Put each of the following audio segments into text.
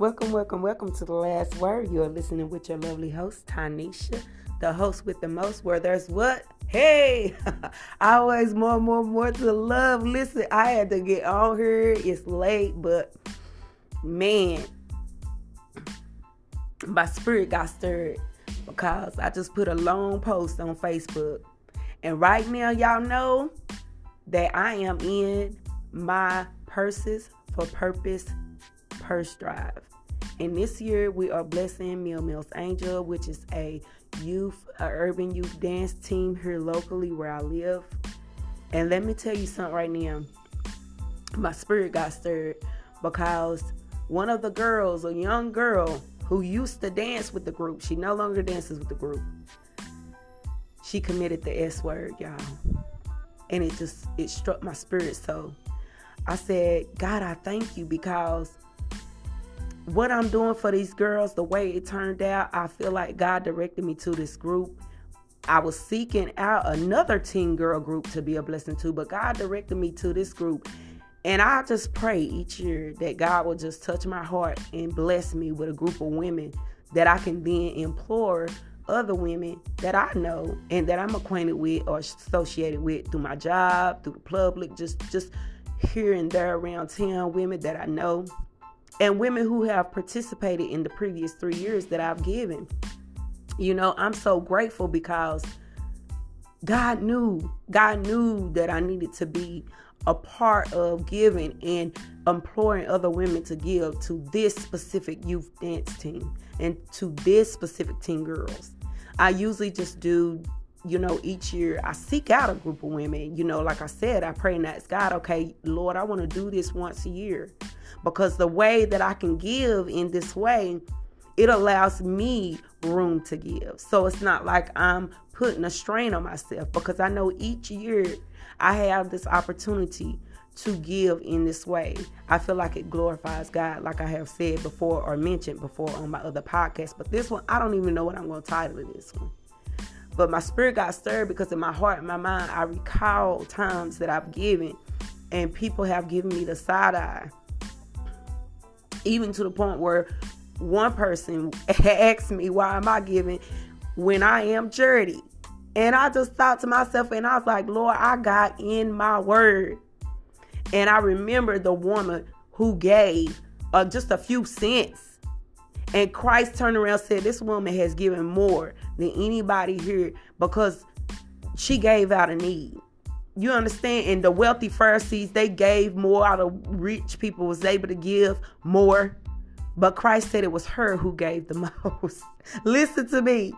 Welcome, welcome, welcome to the last word. You are listening with your lovely host, Tanisha, the host with the most, where there's what? Hey, always more, more, more to love. Listen, I had to get on here. It's late, but man, my spirit got stirred because I just put a long post on Facebook. And right now, y'all know that I am in my Purses for Purpose purse drive. And this year we are blessing Mill Mills Angel, which is a youth, a urban youth dance team here locally where I live. And let me tell you something right now. My spirit got stirred because one of the girls, a young girl who used to dance with the group, she no longer dances with the group. She committed the S word, y'all. And it just it struck my spirit so I said, God, I thank you because what I'm doing for these girls, the way it turned out, I feel like God directed me to this group. I was seeking out another teen girl group to be a blessing to, but God directed me to this group. And I just pray each year that God will just touch my heart and bless me with a group of women that I can then implore other women that I know and that I'm acquainted with or associated with through my job, through the public, just just here and there around town, women that I know and women who have participated in the previous three years that I've given. You know, I'm so grateful because God knew, God knew that I needed to be a part of giving and imploring other women to give to this specific youth dance team and to this specific teen girls. I usually just do, you know, each year I seek out a group of women. You know, like I said, I pray and ask God, okay, Lord, I want to do this once a year because the way that I can give in this way, it allows me room to give. So it's not like I'm putting a strain on myself because I know each year I have this opportunity to give in this way. I feel like it glorifies God, like I have said before or mentioned before on my other podcast. But this one, I don't even know what I'm going to title this one. But my spirit got stirred because in my heart and my mind, I recall times that I've given and people have given me the side eye even to the point where one person asked me, Why am I giving when I am charity? And I just thought to myself, and I was like, Lord, I got in my word. And I remember the woman who gave uh, just a few cents. And Christ turned around said, This woman has given more than anybody here because she gave out a need. You understand? And the wealthy Pharisees, they gave more out of rich people was able to give more. But Christ said it was her who gave the most. Listen to me.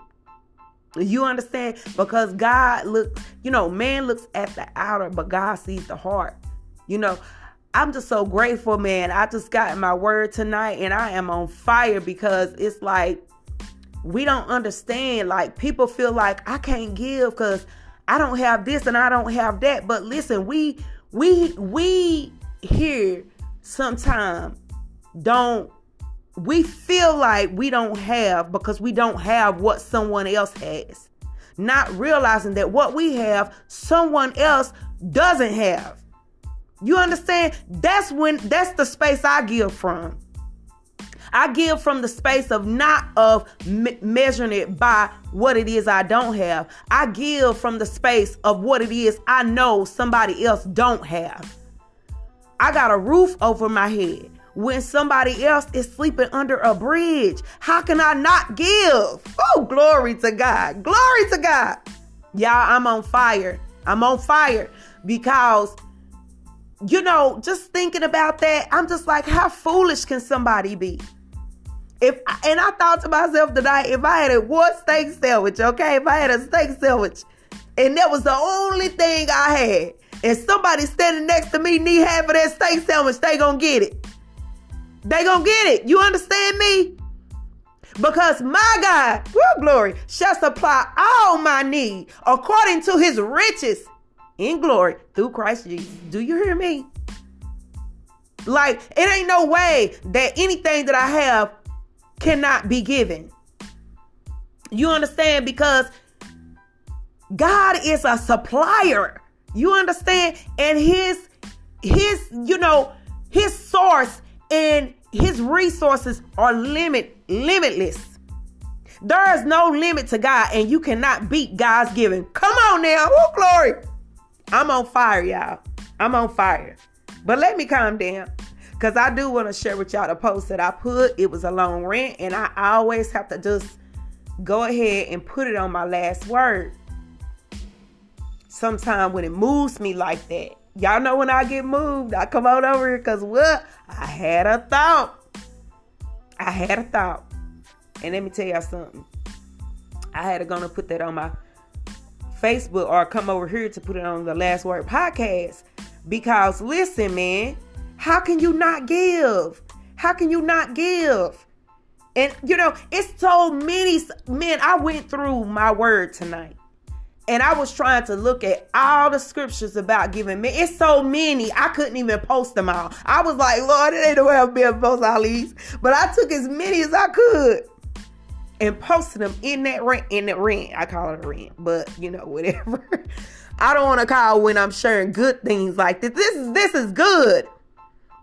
You understand? Because God looks, you know, man looks at the outer, but God sees the heart. You know, I'm just so grateful, man. I just got my word tonight and I am on fire because it's like we don't understand. Like people feel like I can't give because I don't have this and I don't have that. But listen, we we we here sometimes don't we feel like we don't have because we don't have what someone else has. Not realizing that what we have, someone else doesn't have. You understand? That's when that's the space I give from. I give from the space of not of me- measuring it by what it is I don't have. I give from the space of what it is I know somebody else don't have. I got a roof over my head when somebody else is sleeping under a bridge. How can I not give? Oh, glory to God. Glory to God. Y'all, I'm on fire. I'm on fire because you know, just thinking about that, I'm just like, how foolish can somebody be? If and I thought to myself tonight, if I had a one steak sandwich, okay, if I had a steak sandwich, and that was the only thing I had, and somebody standing next to me need half of that steak sandwich, they gonna get it. They gonna get it. You understand me? Because my God, woo, glory, shall supply all my need according to his riches in glory through Christ Jesus. Do you hear me? Like, it ain't no way that anything that I have cannot be given. You understand? Because God is a supplier. You understand? And his his, you know, his source and his resources are limit limitless. There is no limit to God, and you cannot beat God's giving. Come on now. Woo, glory. I'm on fire, y'all. I'm on fire. But let me calm down. Because I do want to share with y'all the post that I put. It was a long rant, and I always have to just go ahead and put it on my last word. Sometime when it moves me like that. Y'all know when I get moved, I come on over here because what? I had a thought. I had a thought. And let me tell y'all something. I had to go and put that on my Facebook or come over here to put it on the Last Word podcast. Because listen, man, how can you not give? How can you not give? And you know, it's so many men. I went through my word tonight. And I was trying to look at all the scriptures about giving me. It's so many, I couldn't even post them all. I was like, Lord, it ain't the way I'm being post all these. But I took as many as I could and posting them in that rent in that rent. I call it a rent, but you know, whatever. I don't want to call when I'm sharing good things like this. This is this is good.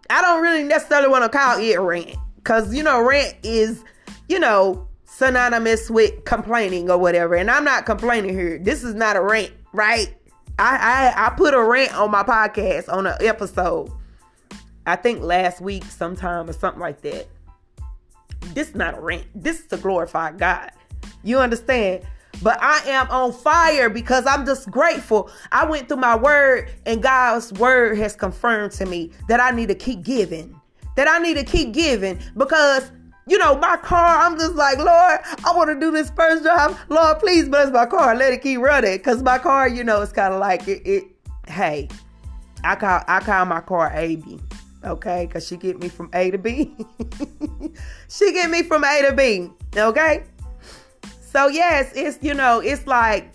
I don't really necessarily want to call it rent. Cause you know, rent is, you know, synonymous with complaining or whatever. And I'm not complaining here. This is not a rant, right? I I, I put a rant on my podcast on an episode. I think last week sometime or something like that. This is not a rant. This is to glorify God. You understand? But I am on fire because I'm just grateful. I went through my word, and God's word has confirmed to me that I need to keep giving. That I need to keep giving because you know, my car, I'm just like, Lord, I want to do this first job. Lord, please bless my car. Let it keep running. Cause my car, you know, it's kind of like it, it, hey, I call I call my car AB okay? Because she get me from A to B. she get me from A to B, okay? So yes, it's you know, it's like,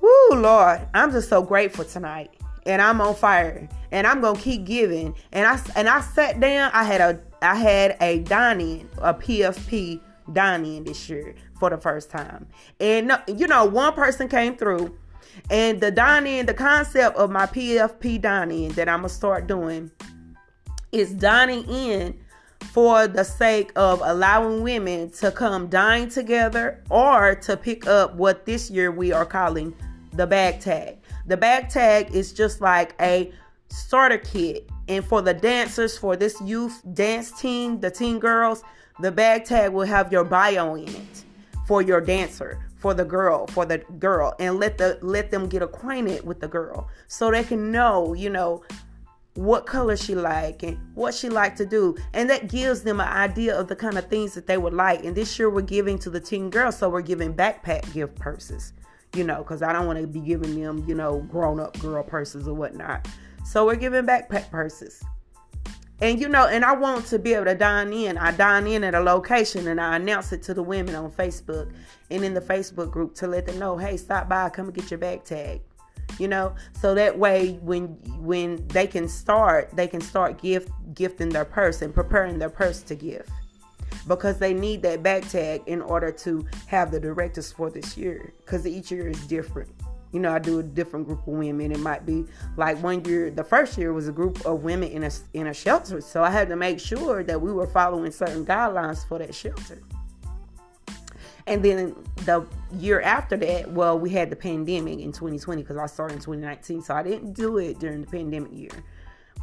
whoo, Lord, I'm just so grateful tonight, and I'm on fire, and I'm gonna keep giving. And I and I sat down. I had a I had a dining a PFP dining this year for the first time, and you know, one person came through. And the dining, the concept of my PFP dining that I'm gonna start doing is dining in for the sake of allowing women to come dine together or to pick up what this year we are calling the bag tag. The bag tag is just like a starter kit. And for the dancers, for this youth dance team, the teen girls, the bag tag will have your bio in it for your dancer, for the girl, for the girl, and let the let them get acquainted with the girl so they can know, you know, what color she like and what she like to do. And that gives them an idea of the kind of things that they would like. And this year we're giving to the teen girls so we're giving backpack gift purses you know because i don't want to be giving them you know grown-up girl purses or whatnot. So we're giving backpack purses. And you know and i want to be able to dine in. I dine in at a location and i announce it to the women on facebook and in the facebook group to let them know hey stop by come and get your bag tag you know? So that way when when they can start they can start gift gifting their purse and preparing their purse to give. Because they need that back tag in order to have the directives for this year because each year is different. You know i do a different group of women. It might be like one year the first year was a group of women in a in a shelter. So i had to make sure that we were following certain guidelines for that shelter and then the year after that, well, we had the pandemic in 2020 because I started in 2019. So I didn't do it during the pandemic year.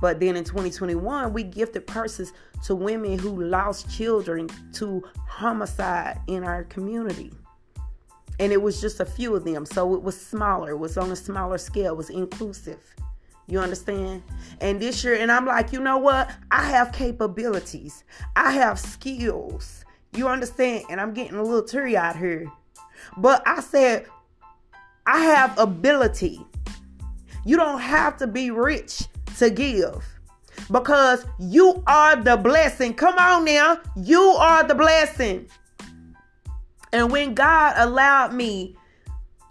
But then in 2021, we gifted purses to women who lost children to homicide in our community. And it was just a few of them. So it was smaller, it was on a smaller scale, it was inclusive. You understand? And this year, and I'm like, you know what? I have capabilities, I have skills. You understand? And I'm getting a little teary out here. But I said, I have ability. You don't have to be rich to give because you are the blessing. Come on now. You are the blessing. And when God allowed me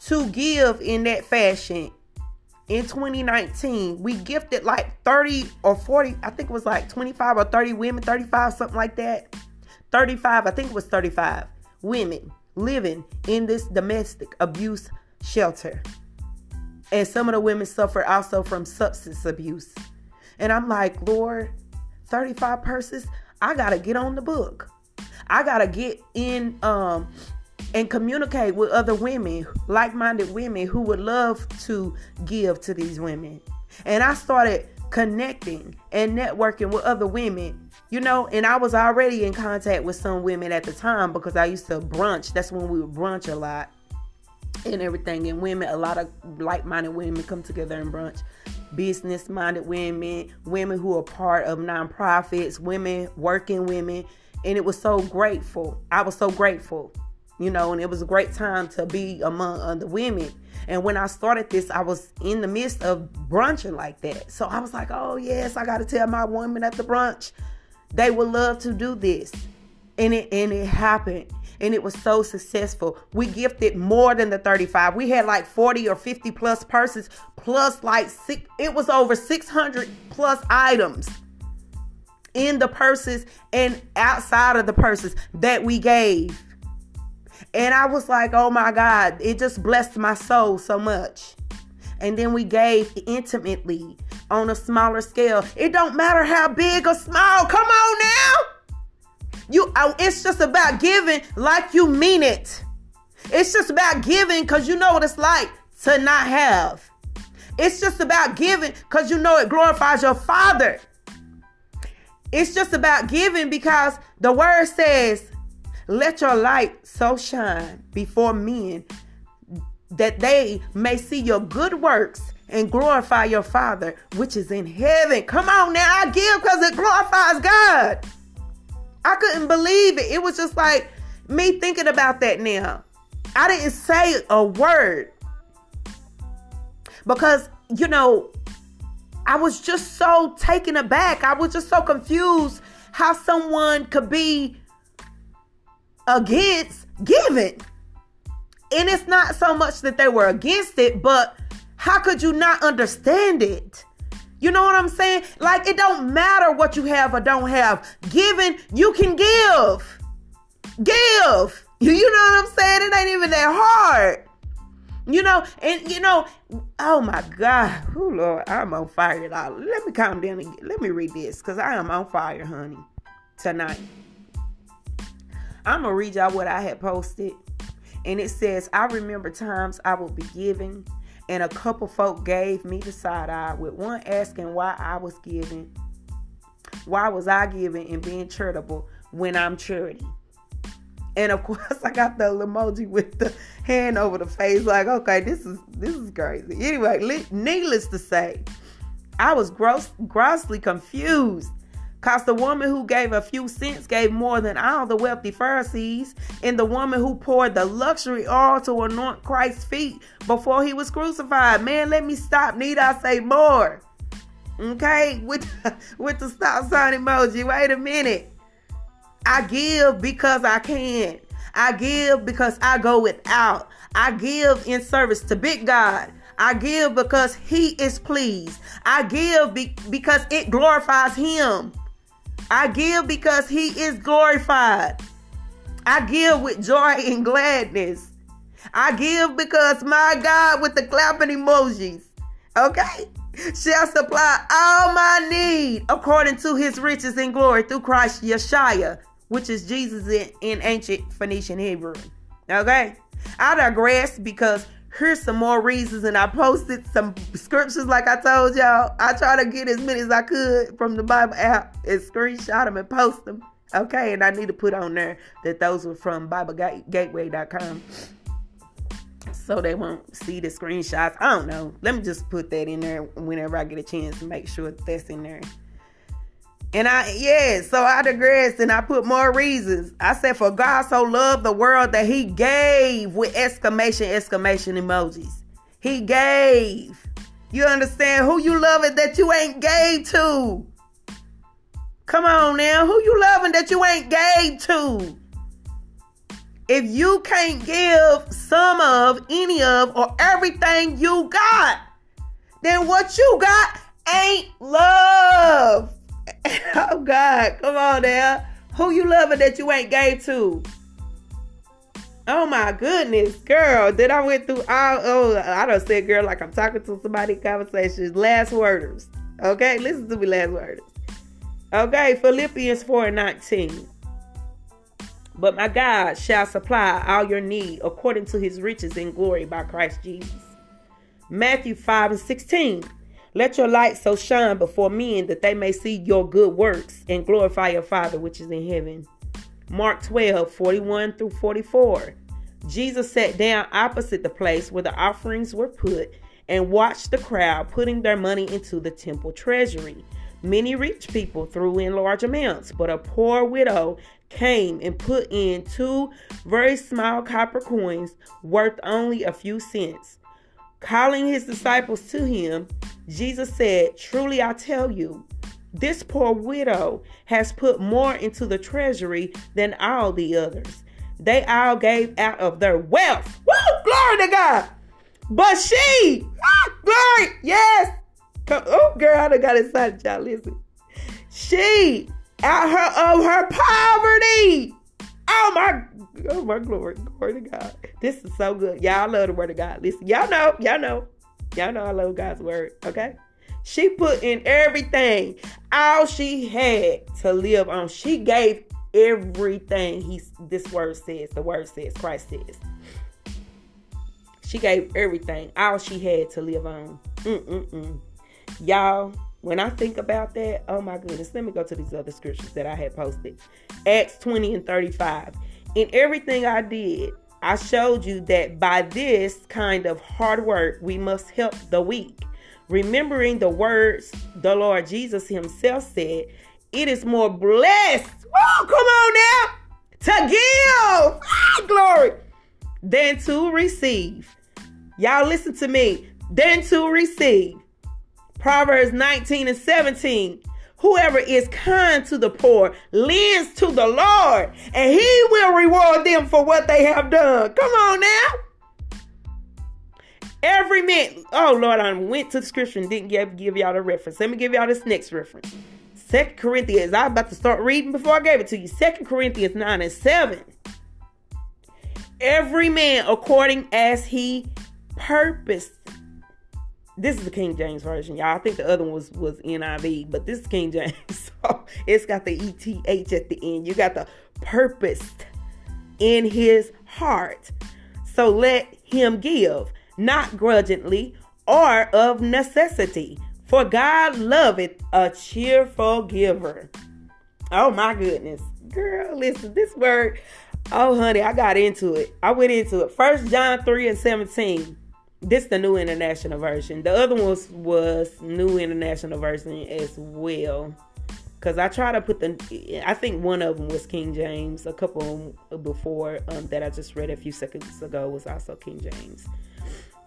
to give in that fashion in 2019, we gifted like 30 or 40, I think it was like 25 or 30 women, 35, something like that. 35, I think it was 35 women living in this domestic abuse shelter. And some of the women suffer also from substance abuse. And I'm like, Lord, 35 purses. I gotta get on the book. I gotta get in um and communicate with other women, like-minded women who would love to give to these women. And I started connecting and networking with other women, you know, and I was already in contact with some women at the time because I used to brunch. That's when we would brunch a lot and everything. And women, a lot of like minded women come together and brunch. Business minded women, women who are part of nonprofits, women, working women. And it was so grateful. I was so grateful, you know, and it was a great time to be among other women. And when I started this, I was in the midst of brunching like that. So I was like, oh, yes, I got to tell my women at the brunch. They would love to do this. And it, and it happened and it was so successful. We gifted more than the 35. We had like 40 or 50 plus purses, plus like six, it was over 600 plus items in the purses and outside of the purses that we gave. And I was like, oh my God, it just blessed my soul so much. And then we gave intimately on a smaller scale. It don't matter how big or small. Come on now. You, uh, it's just about giving like you mean it. It's just about giving because you know what it's like to not have. It's just about giving because you know it glorifies your Father. It's just about giving because the word says, Let your light so shine before men that they may see your good works and glorify your Father which is in heaven. Come on now, I give because it glorifies God. I couldn't believe it. It was just like me thinking about that now. I didn't say a word because, you know, I was just so taken aback. I was just so confused how someone could be against giving. And it's not so much that they were against it, but how could you not understand it? You know what I'm saying? Like it don't matter what you have or don't have. Giving, you can give. Give. You, know what I'm saying? It ain't even that hard. You know, and you know, oh my God, oh Lord, I'm on fire, y'all. Let me calm down and let me read this because I am on fire, honey, tonight. I'm gonna read y'all what I had posted, and it says, "I remember times I would be giving and a couple folk gave me the side eye with one asking why I was giving. Why was I giving and being charitable when I'm charity? And of course, I got the emoji with the hand over the face, like, okay, this is this is crazy. Anyway, needless to say, I was gross, grossly confused because the woman who gave a few cents gave more than all the wealthy Pharisees, and the woman who poured the luxury oil to anoint Christ's feet before he was crucified. Man, let me stop. Need I say more? Okay, with with the stop sign emoji. Wait a minute. I give because I can. I give because I go without. I give in service to big God. I give because he is pleased. I give be- because it glorifies him. I give because he is glorified. I give with joy and gladness. I give because my God with the clapping emojis, okay, shall supply all my need according to his riches and glory through Christ Yeshua, which is Jesus in, in ancient Phoenician Hebrew. Okay? I digress because here's some more reasons and i posted some scriptures like i told y'all. I try to get as many as i could from the bible app and screenshot them and post them okay? And i need to put on there that those were from biblegateway.com so they won't see the screenshots. I don't know. Let me just put that in there whenever i get a chance to make sure that's in there and I, yeah, so I digressed and I put more reasons. I said, For God so loved the world that he gave with exclamation, exclamation emojis. He gave. You understand? Who you loving that you ain't gave to? Come on now. Who you loving that you ain't gave to? If you can't give some of, any of, or everything you got, then what you got ain't love. oh God, come on now. Who you loving that you ain't gay to? Oh my goodness, girl. Then I went through all oh I don't say girl like I'm talking to somebody conversations. Last worders. Okay, listen to me last worders. Okay, Philippians 4 and 19. But my God shall supply all your need according to his riches in glory by Christ Jesus. Matthew 5 and 16. Let your light so shine before men that they may see your good works and glorify your Father which is in heaven. Mark 12, 41 through 44. Jesus sat down opposite the place where the offerings were put and watched the crowd putting their money into the temple treasury. Many rich people threw in large amounts, but a poor widow came and put in two very small copper coins worth only a few cents. Calling his disciples to him, Jesus said, Truly I tell you, this poor widow has put more into the treasury than all the others. They all gave out of their wealth. Woo! Glory to God. But she, ah, glory, yes. Oh, girl, I done got excited, y'all. Listen. She, out her of her poverty. Oh my, oh my glory, glory to God. This is so good. Y'all love the word of God. Listen, y'all know, y'all know, y'all know I love God's word. Okay. She put in everything, all she had to live on. She gave everything. He's this word says. The word says. Christ says. She gave everything, all she had to live on. Mm-mm-mm. Y'all, when I think about that, oh my goodness, let me go to these other scriptures that I had posted. Acts 20 and 35. In everything I did, I showed you that by this kind of hard work, we must help the weak. Remembering the words the Lord Jesus Himself said, it is more blessed. Oh, come on now. To give ah, glory than to receive. Y'all listen to me. Than to receive. Proverbs 19 and 17. Whoever is kind to the poor lends to the Lord, and he will reward them for what they have done. Come on now. Every man, oh Lord, I went to the scripture and didn't give, give y'all the reference. Let me give y'all this next reference. Second Corinthians, I was about to start reading before I gave it to you. Second Corinthians 9 and 7. Every man according as he purpose. This is the King James version, y'all. I think the other one was was NIV, but this is King James. So it's got the ETH at the end. You got the purposed in his heart. So let him give, not grudgingly or of necessity. For God loveth a cheerful giver. Oh my goodness. Girl, listen, this word. Oh, honey, I got into it. I went into it. First John 3 and 17. This the new international version. The other one was, was new international version as well. Cause I try to put the, I think one of them was King James. A couple before um, that I just read a few seconds ago was also King James.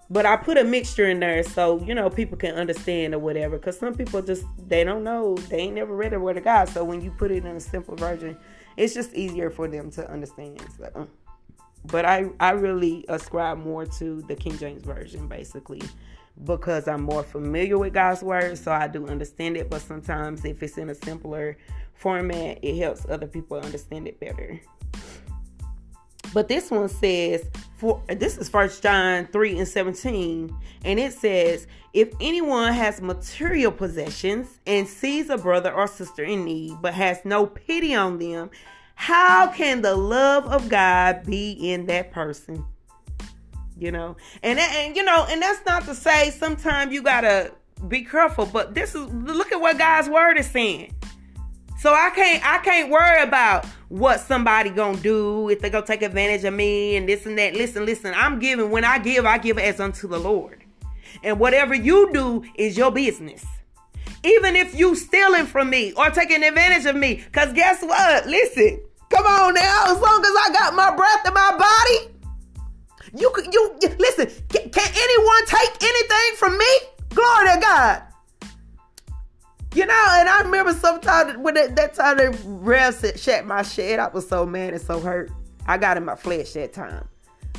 But I put a mixture in there so you know people can understand or whatever. Cause some people just they don't know they ain't never read the Word of God. So when you put it in a simple version, it's just easier for them to understand. So but I I really ascribe more to the King James version basically because I'm more familiar with God's word, so I do understand it. But sometimes if it's in a simpler format, it helps other people understand it better. But this one says, for this is First John 3 and 17, and it says, If anyone has material possessions and sees a brother or sister in need, but has no pity on them how can the love of God be in that person? You know, and and you know, and that's not to say sometimes you gotta be careful, but this is look at what God's word is saying. So I can't I can't worry about what somebody gonna do if they gonna take advantage of me and this and that. Listen, listen, I'm giving when I give, I give as unto the Lord. And whatever you do is your business. Even if you stealing from me or taking advantage of me. Cause guess what? Listen, Come on now, as long as I got my breath in my body, you can you listen. Can, can anyone take anything from me? Glory to God. You know, and I remember sometimes when that, that time the Rev said, shut my shed, I was so mad and so hurt. I got in my flesh that time.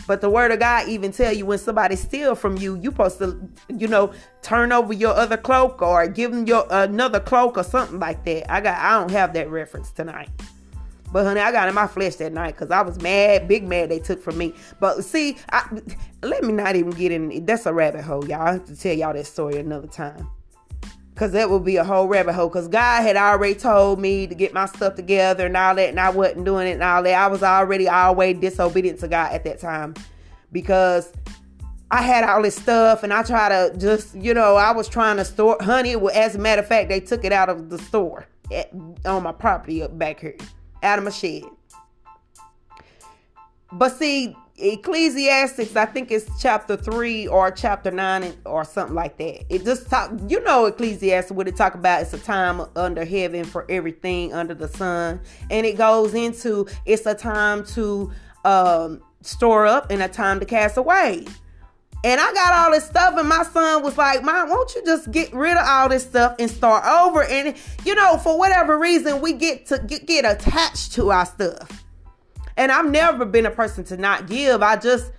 But the word of God even tell you when somebody steal from you, you supposed to, you know, turn over your other cloak or give them your another cloak or something like that. I got I don't have that reference tonight. But honey, I got in my flesh that night because I was mad, big mad they took from me. But see, I, let me not even get in. That's a rabbit hole, y'all. I have to tell y'all that story another time. Cause that would be a whole rabbit hole. Cause God had already told me to get my stuff together and all that, and I wasn't doing it and all that. I was already always disobedient to God at that time because I had all this stuff and I try to just, you know, I was trying to store honey. Well, as a matter of fact, they took it out of the store at, on my property up back here, out of my shed. But see, Ecclesiastics, I think it's chapter three or chapter nine or something like that. It just talk, you know, Ecclesiastes what it talk about. It's a time under heaven for everything under the sun, and it goes into it's a time to um, store up and a time to cast away. And I got all this stuff, and my son was like, Mom, won't you just get rid of all this stuff and start over? And, you know, for whatever reason, we get to get, get attached to our stuff. And I've never been a person to not give. I just,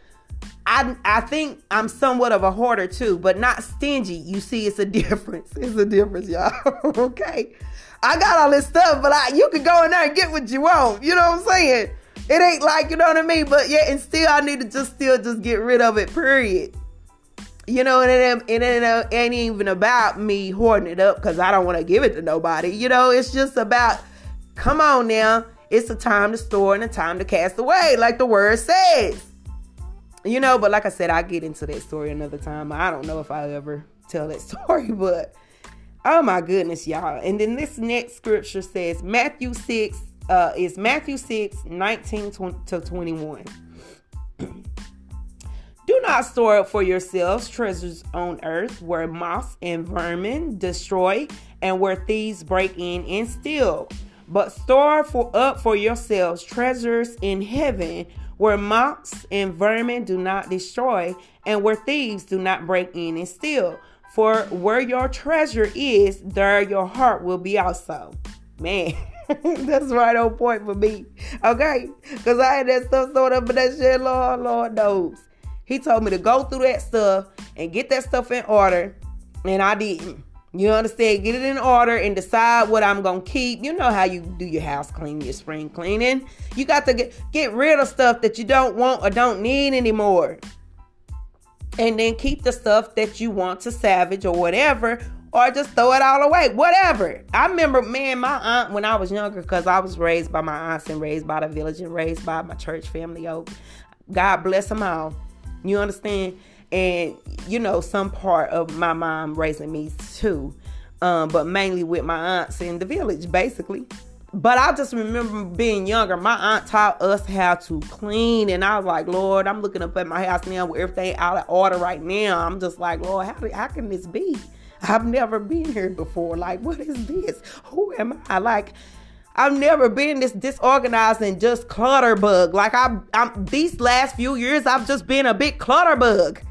I, I think I'm somewhat of a hoarder too, but not stingy. You see, it's a difference. It's a difference, y'all. okay. I got all this stuff, but I, you can go in there and get what you want. You know what I'm saying? It ain't like, you know what I mean? But yeah, and still I need to just still just get rid of it, period. You know, and it, it, it uh, ain't even about me hoarding it up because I don't want to give it to nobody. You know, it's just about, come on now, it's a time to store and a time to cast away, like the word says. You know, but like I said, I get into that story another time. I don't know if I'll ever tell that story, but oh my goodness, y'all. And then this next scripture says, Matthew 6, uh, is Matthew 6, 19 to 21. Do not store up for yourselves treasures on earth where moths and vermin destroy and where thieves break in and steal. But store for up for yourselves treasures in heaven where moths and vermin do not destroy and where thieves do not break in and steal. For where your treasure is, there your heart will be also. Man. That's right on point for me. Okay? Because I had that stuff stored up in that shit, Lord, Lord knows. He told me to go through that stuff and get that stuff in order, and I didn't. You understand? Get it in order and decide what I'm gonna keep. You know how you do your house cleaning, your spring cleaning. You got to get, get rid of stuff that you don't want or don't need anymore. And then keep the stuff that you want to savage or whatever, or just throw it all away. Whatever. I remember, man, my aunt when I was younger, because I was raised by my aunts and raised by the village and raised by my church family. Oh, God bless them all. You understand? And you know, some part of my mom raising me too, um, but mainly with my aunts in the village, basically. But I just remember being younger. My aunt taught us how to clean, and I was like, Lord, I'm looking up at my house now with everything out of order right now. I'm just like, Lord, how, how can this be? I've never been here before. Like, what is this? Who am I? Like, I've never been this disorganized and just clutter bug. Like I, I'm these last few years, I've just been a big clutter bug.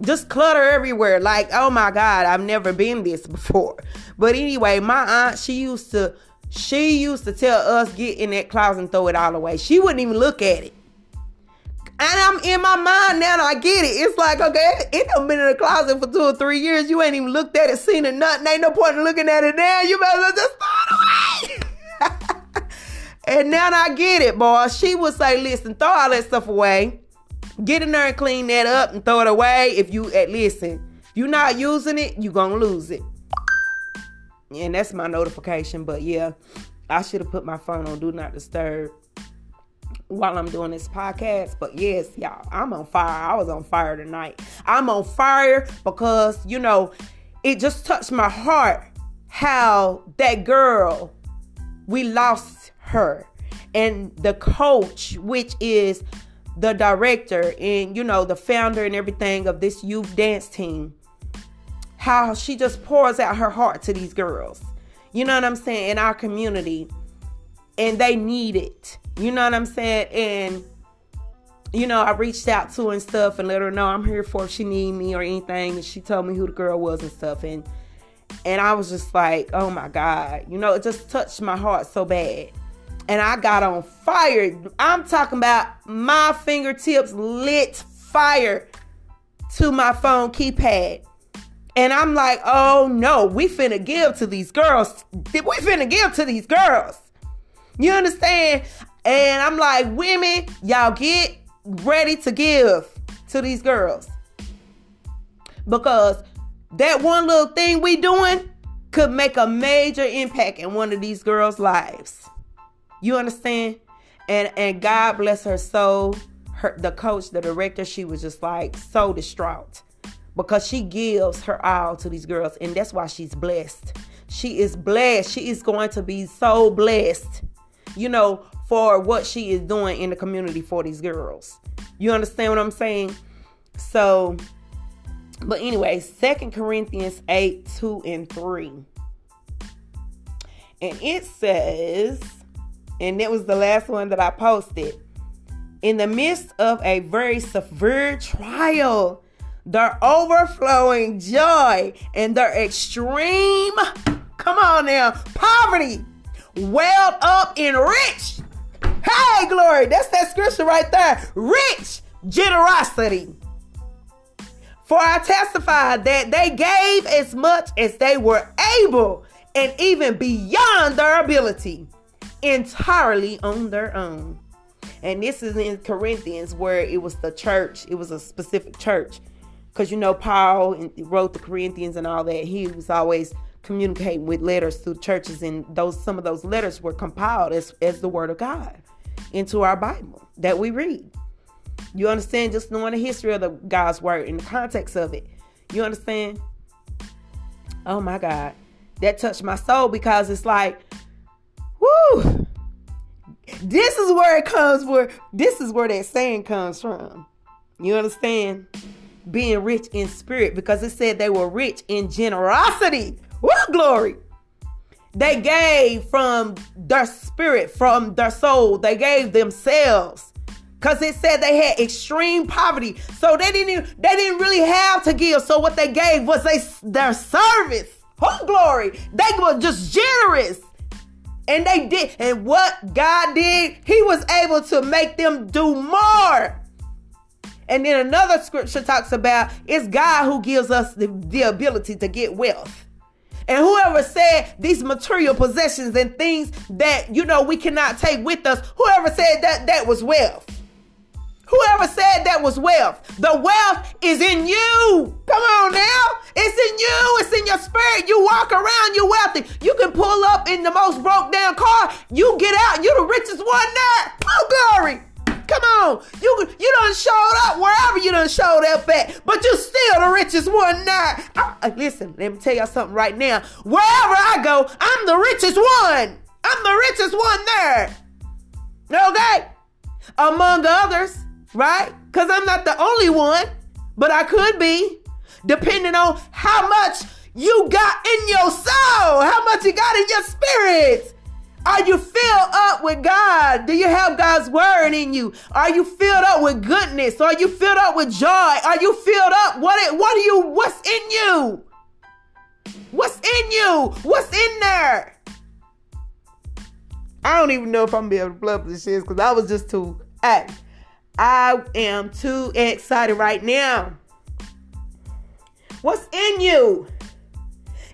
Just clutter everywhere. Like, oh my God, I've never been this before. But anyway, my aunt, she used to, she used to tell us get in that closet and throw it all away. She wouldn't even look at it. And I'm in my mind now. I get it. It's like, okay, it done been in the closet for two or three years. You ain't even looked at it, seen it, nothing. Ain't no point in looking at it now. You better just throw it away. and now I get it, boy. She would say, listen, throw all that stuff away. Get in there and clean that up and throw it away. If you, at listen, if you're not using it, you gonna lose it. And that's my notification. But yeah, I should have put my phone on Do Not Disturb while I'm doing this podcast. But yes, y'all, I'm on fire. I was on fire tonight. I'm on fire because, you know, it just touched my heart how that girl, we lost her. And the coach, which is the director and, you know, the founder and everything of this youth dance team, how she just pours out her heart to these girls. You know what I'm saying? In our community. And they need it you know what I'm saying? And you know, I reached out to her and stuff and let her know I'm here for if she need me or anything. And she told me who the girl was and stuff. And and I was just like, oh my God. You know, it just touched my heart so bad. And I got on fire. I'm talking about my fingertips lit fire to my phone keypad. And I'm like, oh no, we finna give to these girls. We finna give to these girls. You understand? And I'm like, women, y'all get ready to give to these girls. Because that one little thing we doing, could make a major impact in one of these girls' lives. You understand? And and God bless her soul. Her the coach, the director, she was just like so distraught because she gives her all to these girls, and that's why she's blessed. She is blessed. She is going to be so blessed, you know, for what she is doing in the community for these girls. You understand what I'm saying? So, but anyway, Second Corinthians 8 2 and 3. And it says, and it was the last one that I posted. In the midst of a very severe trial, their overflowing joy and their extreme, come on now, poverty welled up in rich. Hey, glory. That's that scripture right there. Rich generosity. For I testify that they gave as much as they were able and even beyond their ability, entirely on their own. And this is in Corinthians where it was the church, it was a specific church. Because you know, Paul wrote the Corinthians and all that. He was always communicating with letters through churches, and those some of those letters were compiled as, as the word of God into our Bible that we read. You understand? Just knowing the history of the God's word and the context of it. You understand? Oh my God. That touched my soul because it's like, whoo. This is where it comes where this is where that saying comes from. You understand? Being rich in spirit because it said they were rich in generosity. Glory. They gave from their spirit, from their soul. They gave themselves. Cause it said they had extreme poverty, so they didn't they didn't really have to give. So what they gave was they their service. Oh glory! They were just generous, and they did. And what God did, He was able to make them do more. And then another scripture talks about it's God who gives us the, the ability to get wealth. And whoever said these material possessions and things that you know we cannot take with us, whoever said that that was wealth. Whoever said that was wealth. The wealth is in you. Come on now. It's in you. It's in your spirit. You walk around, you're wealthy. You can pull up in the most broke down car. You get out, you're the richest one there. Oh, glory. Come on. You you done showed up wherever you done showed up at, but you still the richest one there. I, listen, let me tell y'all something right now. Wherever I go, I'm the richest one. I'm the richest one there. Okay? Among others right? Because I'm not the only one, but I could be, depending on how much you got in your soul, how much you got in your spirit. Are you filled up with God? Do you have God's word in you? Are you filled up with goodness? Are you filled up with joy? Are you filled up? What what are you what's in you? What's in you? What's in there? I don't even know if I'm gonna be able to plug this shit because I was just too act. I am too excited right now. What's in you?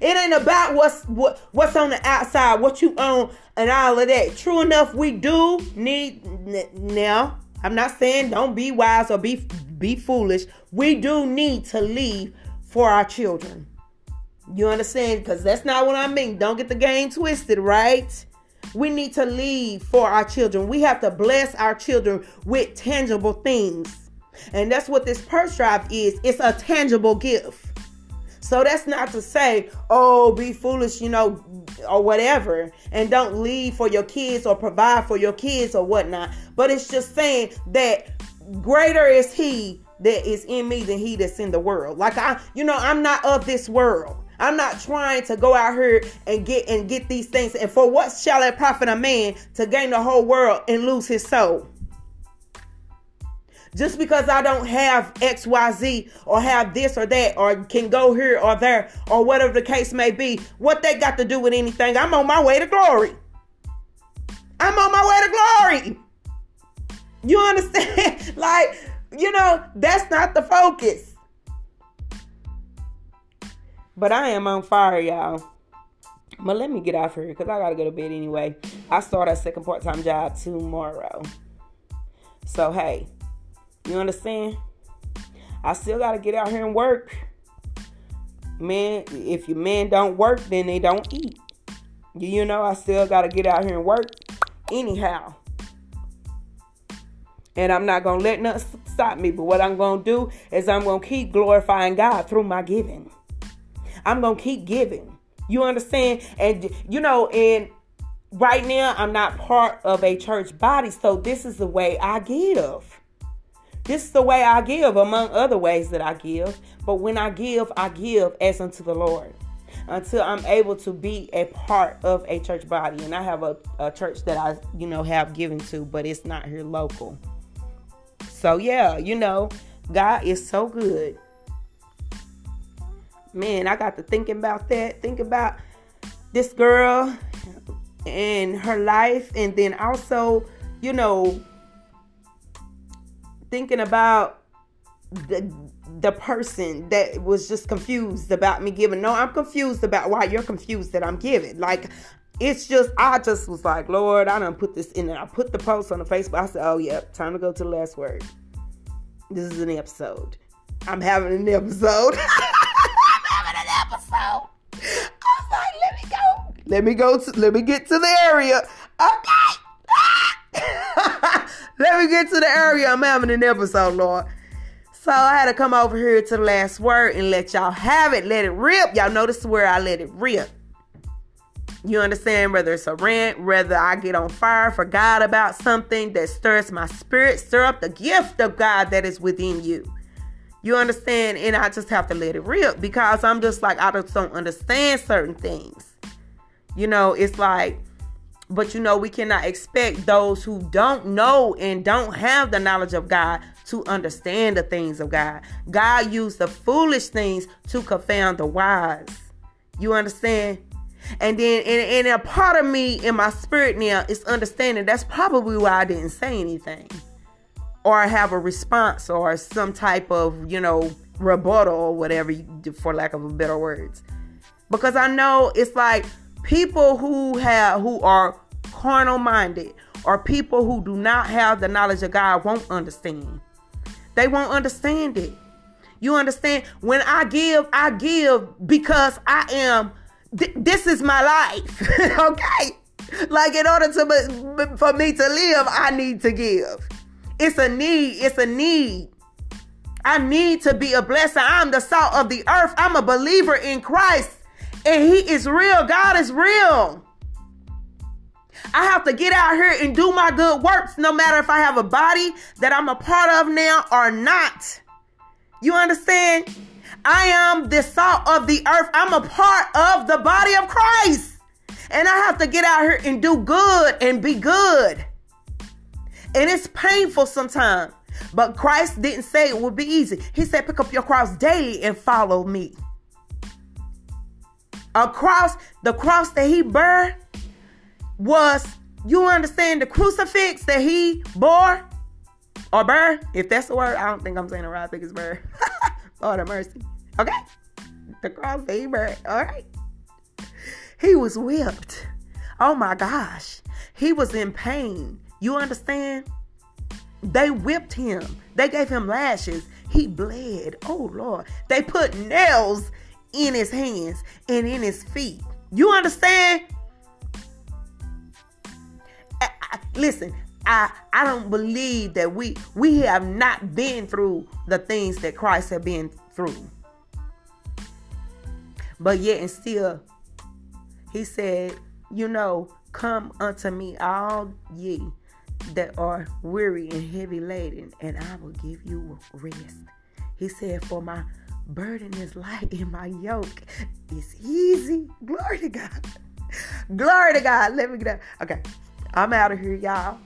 It ain't about what's what, what's on the outside, what you own, and all of that. True enough, we do need now. I'm not saying don't be wise or be be foolish. We do need to leave for our children. You understand? Because that's not what I mean. Don't get the game twisted, right? We need to leave for our children. We have to bless our children with tangible things. And that's what this purse drive is. It's a tangible gift. So that's not to say, oh, be foolish, you know, or whatever, and don't leave for your kids or provide for your kids or whatnot. But it's just saying that greater is He that is in me than He that's in the world. Like I, you know, I'm not of this world. I'm not trying to go out here and get and get these things. And for what shall it profit a man to gain the whole world and lose his soul? Just because I don't have XYZ or have this or that or can go here or there or whatever the case may be, what they got to do with anything? I'm on my way to glory. I'm on my way to glory. You understand? like, you know, that's not the focus. But I am on fire, y'all. But let me get off here because I gotta go to bed anyway. I start a second part-time job tomorrow. So hey, you understand? I still gotta get out here and work. Man, if your men don't work, then they don't eat. You know, I still got to get out here and work anyhow. And I'm not to let nothing stop me. But what I'm to do is I'm to keep glorifying God through my giving. I'm to keep giving. You understand? And, you know, and right now I'm not part of a church body. So this is the way I give. This is the way I give, among other ways that I give. But when I give, I give as unto the Lord until I'm able to be a part of a church body. And I have a, a church that I, you know, have given to, but it's not here local. So yeah, you know, God is so good. Man, I got to thinking about that. Think about this girl and her life, and then also, you know, thinking about the the person that was just confused about me giving. No, I'm confused about why you're confused that I'm giving. Like it's just I just was like, Lord, I don't put this in there. I put the post on the Facebook. I said, Oh yep, time to go to the last word. This is an episode. I'm having an episode. I'm having an episode. I was like, let me go. Let me go to let me get to the area. Okay. let me get to the area. I'm having an episode, Lord. So I had to come over here to the last word and let y'all have it. Let it rip. Y'all notice where I let it rip. You understand? Whether it's a rant, whether I get on fire for God about something that stirs my spirit, stir up the gift of God that is within you. You understand? And I just have to let it rip because I'm just like, I just don't understand certain things. You know, it's like, but you know, we cannot expect those who don't know and don't have the knowledge of God to understand the things of God. God used the foolish things to confound the wise. You understand? And then, and, and a part of me in my spirit now is understanding that's probably why I didn't say anything or have a response or some type of, you know, rebuttal or whatever, for lack of a better words. Because I know it's like people who have, who are carnal minded or people who do not have the knowledge of God won't understand. They won't understand it. You understand? When I give, I give because I am, th- this is my life. okay? Like, in order to, for me to live, I need to give. It's a need. It's a need. I need to be a blessing. I'm the salt of the earth. I'm a believer in Christ. And He is real. God is real. I have to get out here and do my good works, no matter if I have a body that I'm a part of now or not. You understand? I am the salt of the earth. I'm a part of the body of Christ. And I have to get out here and do good and be good. And it's painful sometimes. But Christ didn't say it would be easy. He said, pick up your cross daily and follow me. A cross, the cross that he bore was, you understand, the crucifix that he bore or bore, if that's the word. I don't think I'm saying it right. I think it's bore. Lord have mercy. Okay? The cross that he bore. All right. He was whipped. Oh my gosh. He was in pain. You understand? They whipped him. They gave him lashes. He bled. Oh Lord. They put nails in his hands and in his feet. You understand? listen, I I don't believe that we we have not been through the things that Christ had been through. But yet and still, he said, you know, come unto me all ye that are weary and heavy laden, and I will give you rest. He said, For my burden is light and my yoke is easy. Glory to God. Glory to God. Let me get up. Okay. I'm out of here, y'all.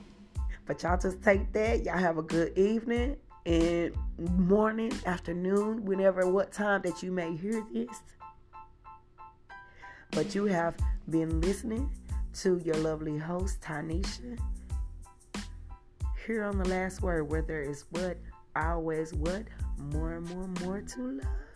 But y'all just take that. Y'all have a good evening and morning, afternoon, whenever, what time that you may hear this. But you have been listening to your lovely host, Tanisha. Here on the last word, where there is what, always what, more and more, and more to love.